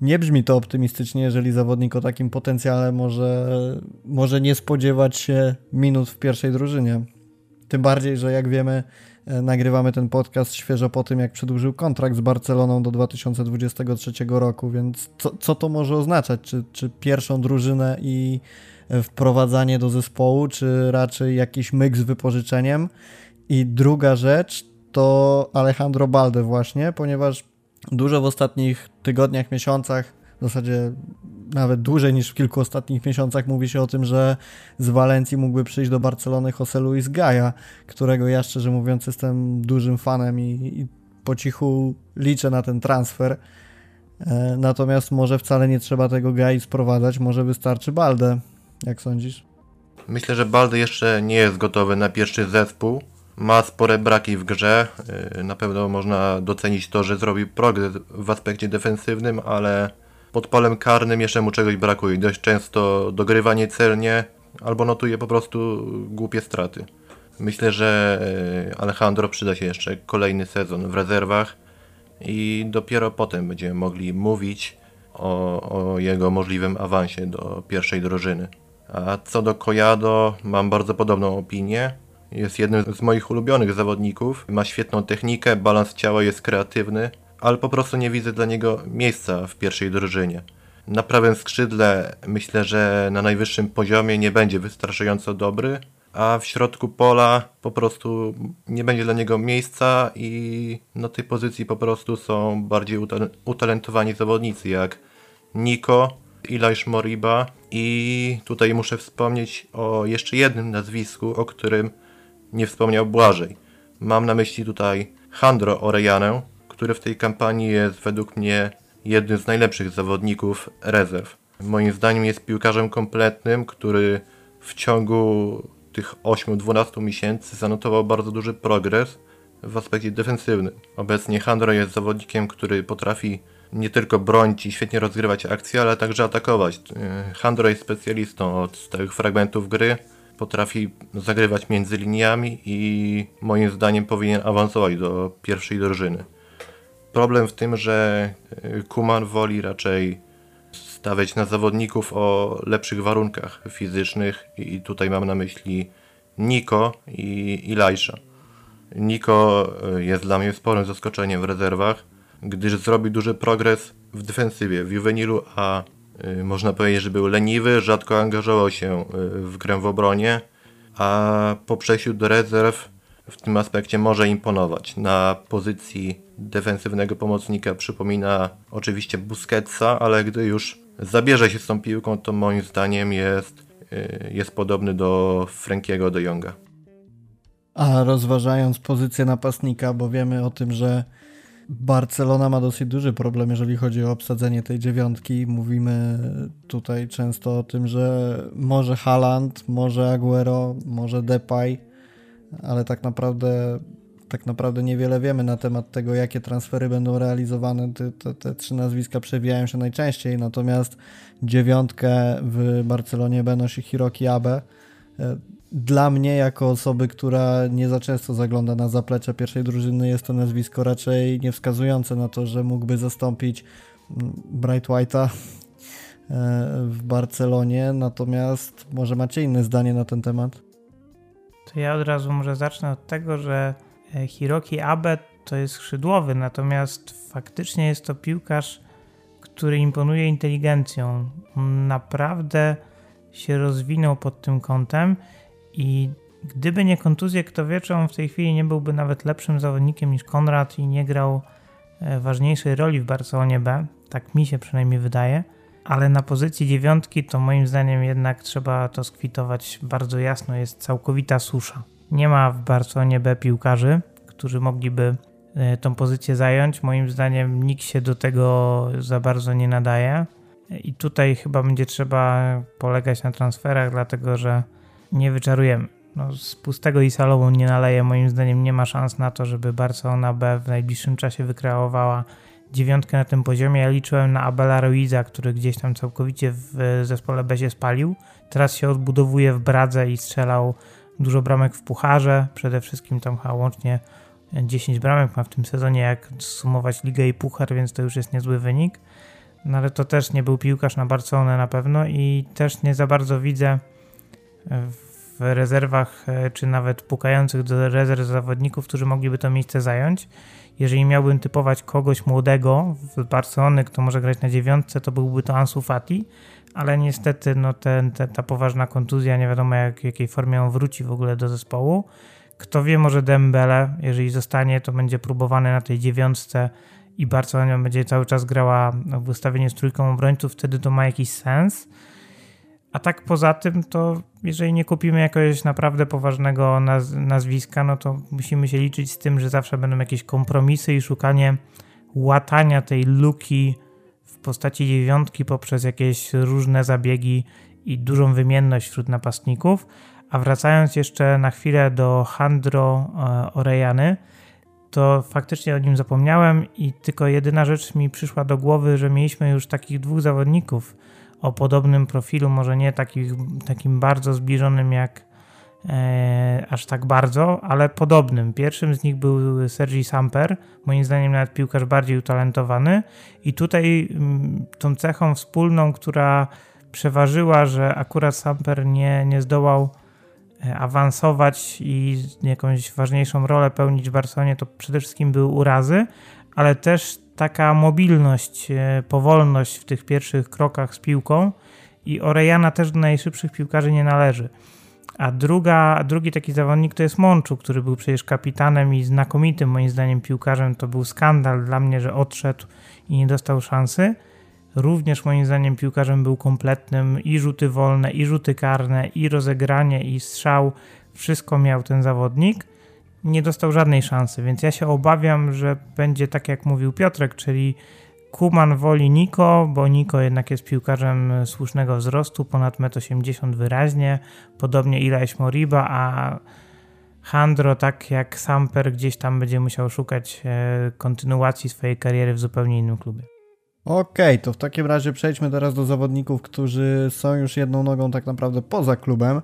nie brzmi to optymistycznie, jeżeli zawodnik o takim potencjale może, może nie spodziewać się minut w pierwszej drużynie. Tym bardziej, że jak wiemy, e, nagrywamy ten podcast świeżo po tym, jak przedłużył kontrakt z Barceloną do 2023 roku, więc co, co to może oznaczać? Czy, czy pierwszą drużynę i e, wprowadzanie do zespołu, czy raczej jakiś myk z wypożyczeniem? I druga rzecz to Alejandro Balde właśnie, ponieważ dużo w ostatnich tygodniach, miesiącach w zasadzie nawet dłużej niż w kilku ostatnich miesiącach mówi się o tym, że z Walencji mógłby przyjść do Barcelony Jose Luis Gaia, którego ja szczerze mówiąc jestem dużym fanem i, i po cichu liczę na ten transfer. E, natomiast może wcale nie trzeba tego Gai sprowadzać, może wystarczy Balde. Jak sądzisz? Myślę, że Balde jeszcze nie jest gotowy na pierwszy zespół. Ma spore braki w grze. E, na pewno można docenić to, że zrobił progres w aspekcie defensywnym, ale pod polem karnym jeszcze mu czegoś brakuje. Dość często dogrywa niecelnie albo notuje po prostu głupie straty. Myślę, że e, Alejandro przyda się jeszcze kolejny sezon w rezerwach i dopiero potem będziemy mogli mówić o, o jego możliwym awansie do pierwszej drużyny. A co do Kojado, mam bardzo podobną opinię. Jest jednym z moich ulubionych zawodników. Ma świetną technikę, balans ciała jest kreatywny ale po prostu nie widzę dla niego miejsca w pierwszej drużynie. Na prawym skrzydle myślę, że na najwyższym poziomie nie będzie wystarczająco dobry, a w środku pola po prostu nie będzie dla niego miejsca i na tej pozycji po prostu są bardziej utalentowani zawodnicy jak Niko, Ilaś Moriba i tutaj muszę wspomnieć o jeszcze jednym nazwisku, o którym nie wspomniał Błażej. Mam na myśli tutaj Handro Orejanę, który w tej kampanii jest według mnie jednym z najlepszych zawodników rezerw. Moim zdaniem jest piłkarzem kompletnym, który w ciągu tych 8-12 miesięcy zanotował bardzo duży progres w aspekcie defensywnym. Obecnie Handro jest zawodnikiem, który potrafi nie tylko bronić i świetnie rozgrywać akcje, ale także atakować. Handro jest specjalistą od stałych fragmentów gry, potrafi zagrywać między liniami i moim zdaniem powinien awansować do pierwszej drużyny. Problem w tym, że Kuman woli raczej stawiać na zawodników o lepszych warunkach fizycznych i tutaj mam na myśli Niko i Ilajsza. Niko e, jest dla mnie sporym zaskoczeniem w rezerwach, gdyż zrobił duży progres w defensywie, w juvenilu, a e, można powiedzieć, że był leniwy, rzadko angażował się w grę w obronie, a po przejściu do rezerw w tym aspekcie może imponować. Na pozycji defensywnego pomocnika przypomina oczywiście Busquetsa, ale gdy już zabierze się z tą piłką, to moim zdaniem jest, jest podobny do Frankiego de Jonga. A rozważając pozycję napastnika, bo wiemy o tym, że Barcelona ma dosyć duży problem, jeżeli chodzi o obsadzenie tej dziewiątki. Mówimy tutaj często o tym, że może Haaland, może Aguero, może Depay, ale tak naprawdę tak naprawdę niewiele wiemy na temat tego, jakie transfery będą realizowane. Te, te, te, trzy nazwiska przewijają się najczęściej, natomiast dziewiątkę w Barcelonie benosi Hiroki Abe dla mnie, jako osoby, która nie za często zagląda na zaplecze pierwszej drużyny, jest to nazwisko raczej niewskazujące na to, że mógłby zastąpić mm, Bright White'a e, w Barcelonie, natomiast może macie inne zdanie na ten temat? To ja od razu może zacznę od tego, że e, Hiroki Abe to jest skrzydłowy, natomiast faktycznie jest to piłkarz, który imponuje inteligencją. Naprawdę się rozwinął pod tym kątem i gdyby nie kontuzje, kto wie, czy on w tej chwili nie byłby nawet lepszym zawodnikiem niż Konrad i nie grał e, ważniejszej roli w Barcelonie B. Tak mi się przynajmniej wydaje. Ale na pozycji dziewiątki to moim zdaniem jednak trzeba to skwitować bardzo jasno. Jest całkowita susza. Nie ma w Barcelonie B piłkarzy, którzy mogliby e, tą pozycję zająć. Moim zdaniem nikt się do tego za bardzo nie nadaje. I tutaj chyba będzie trzeba polegać na transferach, dlatego że nie wyczarujemy. No, z pustego i salową nie naleje. Moim zdaniem nie ma szans na to, żeby Barcelona B w najbliższym czasie wykreowała dziewiątkę na tym poziomie. Ja liczyłem na Abela Ruiza, który gdzieś tam całkowicie w zespole B się spalił. Teraz się odbudowuje w Bradze i strzelał dużo bramek w pucharze. Przede wszystkim tam chyba łącznie 10 bramek ma w tym sezonie, jak sumować ligę i puchar, więc to już jest niezły wynik. No ale to też nie był piłkarz na Barcelonę na pewno i też nie za bardzo widzę w rezerwach, e, czy nawet pukających do rezerw zawodników, którzy mogliby to miejsce zająć. Jeżeli miałbym typować kogoś młodego w Barcelony, kto może grać na dziewiątce, to byłby to Ansu Fati, ale niestety no ten, te, ta poważna kontuzja, nie wiadomo jak, jakiej formie on wróci w ogóle do zespołu. Kto wie, może Dembele, jeżeli zostanie, to będzie próbowany na tej dziewiątce i Barcelona będzie cały czas grała w ustawieniu z trójką obrońców, wtedy to ma jakiś sens. A tak poza tym, to jeżeli nie kupimy jakiegoś naprawdę poważnego naz nazwiska, no to musimy się liczyć z tym, że zawsze będą jakieś kompromisy i szukanie łatania tej luki w postaci dziewiątki poprzez jakieś różne zabiegi i dużą wymienność wśród napastników. A wracając jeszcze na chwilę do Handro e, Orejany, to faktycznie o nim zapomniałem i tylko jedyna rzecz mi przyszła do głowy, że mieliśmy już takich dwóch zawodników o podobnym profilu, może nie takich, takim bardzo zbliżonym jak e, aż tak bardzo, ale podobnym. Pierwszym z nich był Sergi Samper, moim zdaniem nawet piłkarz bardziej utalentowany i tutaj m, mm, tą cechą wspólną, która przeważyła, że akurat Samper nie, nie zdołał e, awansować i jakąś ważniejszą rolę pełnić w Barcelonie, to przede wszystkim były urazy, ale też taka mobilność, e, powolność w tych pierwszych krokach z piłką i Orejana też do najszybszych piłkarzy nie należy. A druga, drugi taki zawodnik to jest Mączu, który był przecież kapitanem i znakomitym moim zdaniem piłkarzem. To był skandal dla mnie, że odszedł i nie dostał szansy. również moim zdaniem piłkarzem był kompletnym i rzuty wolne, i rzuty karne, i rozegranie, i strzał. Wszystko miał ten zawodnik. Nie dostał żadnej szansy, więc ja się obawiam, że będzie tak jak mówił Piotrek, czyli Kuman woli Niko, bo Niko jednak jest piłkarzem słusznego wzrostu, ponad 1,80 m wyraźnie, podobnie Ilaś Moriba, a Handro, tak jak Samper, gdzieś tam będzie musiał szukać e, kontynuacji swojej kariery w zupełnie innym klubie. Okej, okay, to w takim razie przejdźmy teraz do zawodników, którzy są już jedną nogą tak naprawdę poza klubem.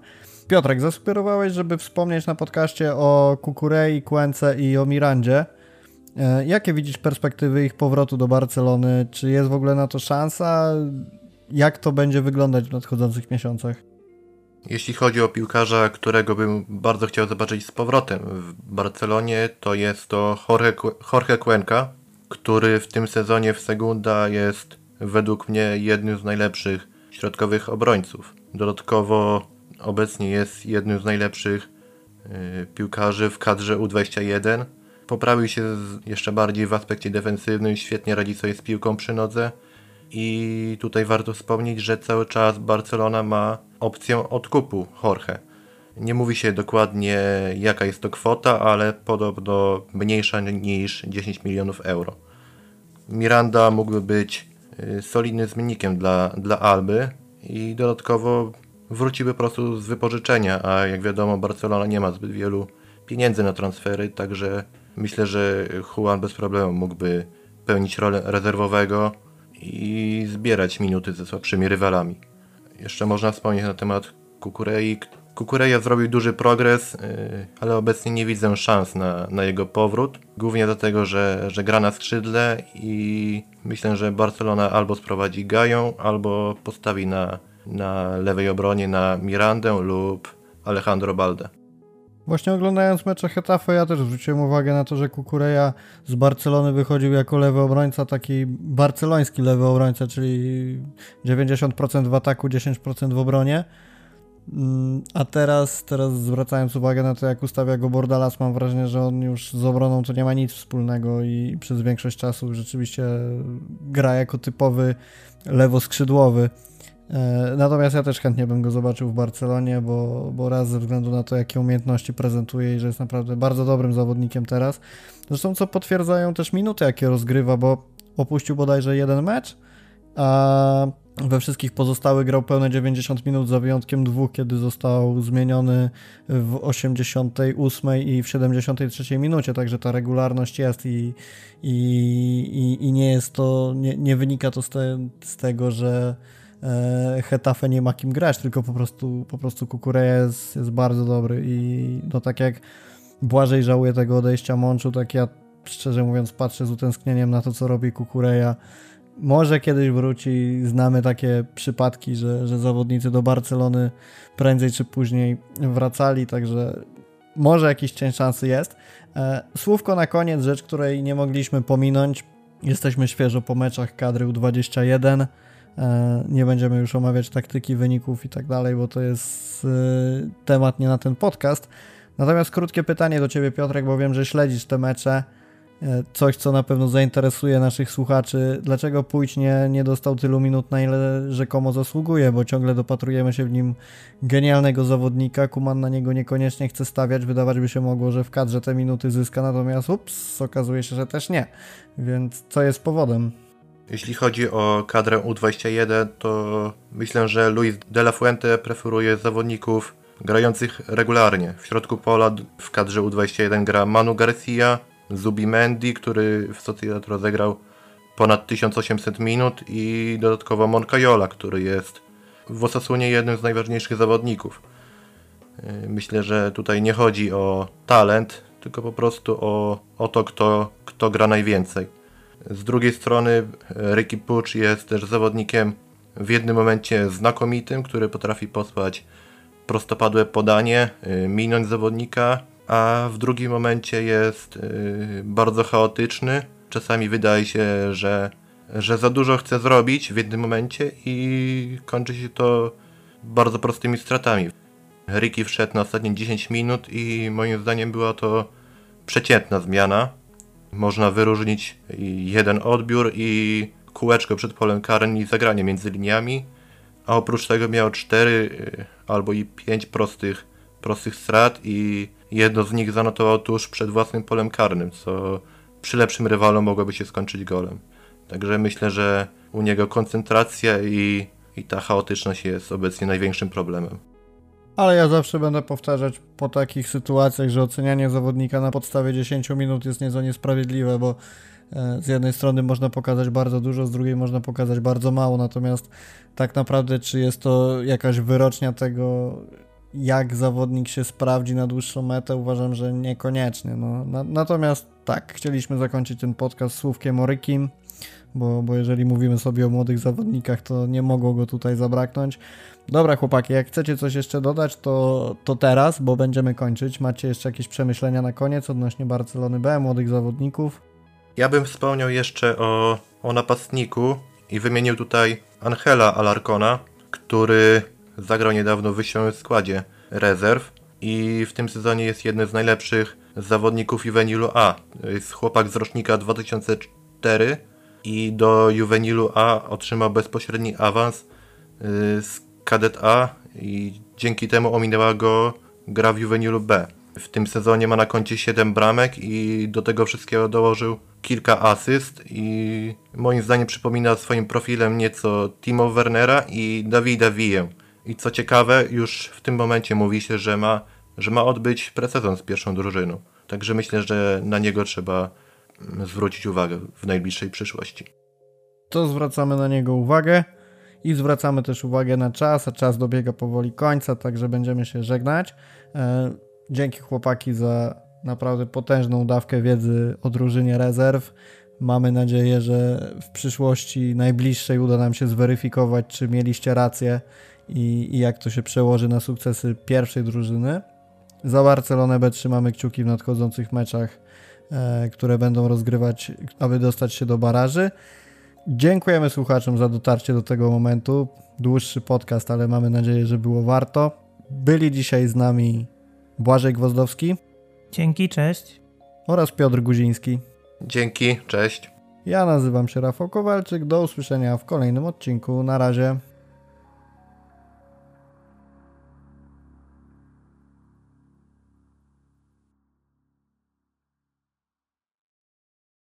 Piotrek, zasugerowałeś, żeby wspomnieć na podcaście o Kukurei, Kłęce i o Mirandzie. E, jakie widzisz perspektywy ich powrotu do Barcelony? Czy jest w ogóle na to szansa? Jak to będzie wyglądać w nadchodzących miesiącach? Jeśli chodzi o piłkarza, którego bym bardzo chciał zobaczyć z powrotem w Barcelonie, to jest to Jorge, Jorge Cuenca, który w tym sezonie w Segunda jest według mnie jednym z najlepszych środkowych obrońców. Dodatkowo obecnie jest jednym z najlepszych y, piłkarzy w kadrze U21. Poprawił się jeszcze bardziej w aspekcie defensywnym, świetnie radzi sobie z piłką przy nodze. I tutaj warto wspomnieć, że cały czas Barcelona ma opcję odkupu Jorge. Nie mówi się dokładnie jaka jest to kwota, ale podobno mniejsza niż 10 milionów euro. Miranda mógłby być y, solidnym zmiennikiem dla, dla Alby i dodatkowo wróciłby po prostu z wypożyczenia, a jak wiadomo Barcelona nie ma zbyt wielu pieniędzy na transfery, także myślę, że Juan bez problemu mógłby pełnić rolę rezerwowego i zbierać minuty ze słabszymi rywalami. Jeszcze można wspomnieć na temat Kukurei. Kukureja zrobił duży progres, y, ale obecnie nie widzę szans na, na jego powrót. Głównie dlatego, że, że gra na skrzydle i myślę, że Barcelona albo sprowadzi Gają, albo postawi na, na lewej obronie na Mirandę lub Alejandro Balde. Właśnie oglądając mecze Hetafe ja też zwróciłem uwagę na to, że Kukureja z Barcelony wychodził jako lewy obrońca, taki barceloński lewy obrońca, czyli 90% w ataku, 10% w obronie. Mm, a teraz, teraz zwracając uwagę na to, jak ustawia go Bordalas, mam wrażenie, że on już z obroną to nie ma nic wspólnego i przez większość czasu rzeczywiście gra jako typowy lewoskrzydłowy. E, natomiast ja też chętnie bym go zobaczył w Barcelonie, bo, bo raz ze względu na to, jakie umiejętności prezentuje i że jest naprawdę bardzo dobrym zawodnikiem teraz. Zresztą co potwierdzają też minuty, jakie rozgrywa, bo opuścił bodajże jeden mecz, a we wszystkich pozostałych grał pełne 90 minut, za wyjątkiem dwóch, kiedy został zmieniony w 88 i w 73 minucie, także ta regularność jest i, i, i, i nie jest to, nie, nie wynika to z, te, z tego, że E, Hetafe nie ma kim grać, tylko po prostu, po prostu Kukureja jest, jest bardzo dobry i no tak jak Błażej żałuje tego odejścia Mączu, tak ja szczerze mówiąc patrzę z utęsknieniem na to, co robi Kukureja. Może kiedyś wróci, znamy takie przypadki, że, że zawodnicy do Barcelony prędzej czy później wracali, także może jakiś cień szansy jest. E, słówko na koniec, rzecz, której nie mogliśmy pominąć. Jesteśmy świeżo po meczach kadry U21. E, nie będziemy już omawiać taktyki, wyników i tak dalej, bo to jest e, temat nie na ten podcast. Natomiast krótkie pytanie do Ciebie, Piotrek, bo wiem, że śledzisz te mecze. E, coś, co na pewno zainteresuje naszych słuchaczy. Dlaczego Pójć nie, nie dostał tylu minut, na ile rzekomo zasługuje, bo ciągle dopatrujemy się w nim genialnego zawodnika. Kuman na niego niekoniecznie chce stawiać. Wydawać by się mogło, że w kadrze te minuty zyska, natomiast ups, okazuje się, że też nie. Więc co jest powodem? Jeśli chodzi o kadrę U21, to myślę, że Luis de la Fuente preferuje zawodników grających regularnie. W środku pola w kadrze U21 gra Manu Garcia, Zubimendi, który w Sociedad rozegrał ponad 1800 minut i dodatkowo Moncayola, który jest w Osasunie jednym z najważniejszych zawodników. Myślę, że tutaj nie chodzi o talent, tylko po prostu o, o to, kto, kto gra najwięcej. Z drugiej strony Ricky Pucz jest też zawodnikiem w jednym momencie znakomitym, który potrafi posłać prostopadłe podanie, y, minąć zawodnika, a w drugim momencie jest y, bardzo chaotyczny. Czasami wydaje się, że, że za dużo chce zrobić w jednym momencie i kończy się to bardzo prostymi stratami. Ricky wszedł na ostatnie 10 minut i moim zdaniem była to przeciętna zmiana można wyróżnić jeden odbiór i kółeczko przed polem karnym i zagranie między liniami, a oprócz tego miał cztery y, albo i pięć prostych, prostych strat i jedno z nich zanotował tuż przed własnym polem karnym, co przy lepszym rywalu mogłoby się skończyć golem. Także myślę, że u niego koncentracja i, i ta chaotyczność jest obecnie największym problemem. Ale ja zawsze będę powtarzać po takich sytuacjach, że ocenianie zawodnika na podstawie 10 minut jest nieco niesprawiedliwe, bo e, z jednej strony można pokazać bardzo dużo, z drugiej można pokazać bardzo mało, natomiast tak naprawdę czy jest to jakaś wyrocznia tego, jak zawodnik się sprawdzi na dłuższą metę, uważam, że niekoniecznie. No. Na, natomiast tak, chcieliśmy zakończyć ten podcast słówkiem o bo, bo jeżeli mówimy sobie o młodych zawodnikach, to nie mogło go tutaj zabraknąć. Dobra, chłopaki, jak chcecie coś jeszcze dodać, to, to teraz, bo będziemy kończyć. Macie jeszcze jakieś przemyślenia na koniec odnośnie Barcelony B, młodych zawodników? Ja bym wspomniał jeszcze o, o napastniku i wymienił tutaj Angela Alarcona, który zagrał niedawno w wyjściowym składzie rezerw i w tym sezonie jest jednym z najlepszych zawodników Juvenilu A. Jest chłopak z rocznika 2004 i do Juvenilu A otrzymał bezpośredni awans y, z kadet A i dzięki temu ominęła go gra w Juvenilu B. W tym sezonie ma na koncie 7 bramek i do tego wszystkiego dołożył kilka asyst i moim zdaniem przypomina swoim profilem nieco Timo Wernera i Davida Villę. I co ciekawe, już w tym momencie mówi się, że ma, że ma odbyć presezon z pierwszą drużyną. Także myślę, że na niego trzeba mm, zwrócić uwagę w najbliższej przyszłości. To zwracamy na niego uwagę i zwracamy też uwagę na czas, a czas dobiega powoli końca, także będziemy się żegnać. E, dzięki chłopaki za naprawdę potężną dawkę wiedzy o drużynie rezerw. Mamy nadzieję, że w przyszłości najbliższej uda nam się zweryfikować, czy mieliście rację i, i jak to się przełoży na sukcesy pierwszej drużyny. Za Barcelonę B trzymamy kciuki w nadchodzących meczach, e, które będą rozgrywać, aby dostać się do baraży. Dziękujemy słuchaczom za dotarcie do tego momentu. Dłuższy podcast, ale mamy nadzieję, że było warto. Byli dzisiaj z nami Błażej Gwozdowski Dzięki, cześć. oraz Piotr Guziński. Dzięki, cześć. Ja nazywam się Rafał Kowalczyk. Do usłyszenia w kolejnym odcinku. Na razie.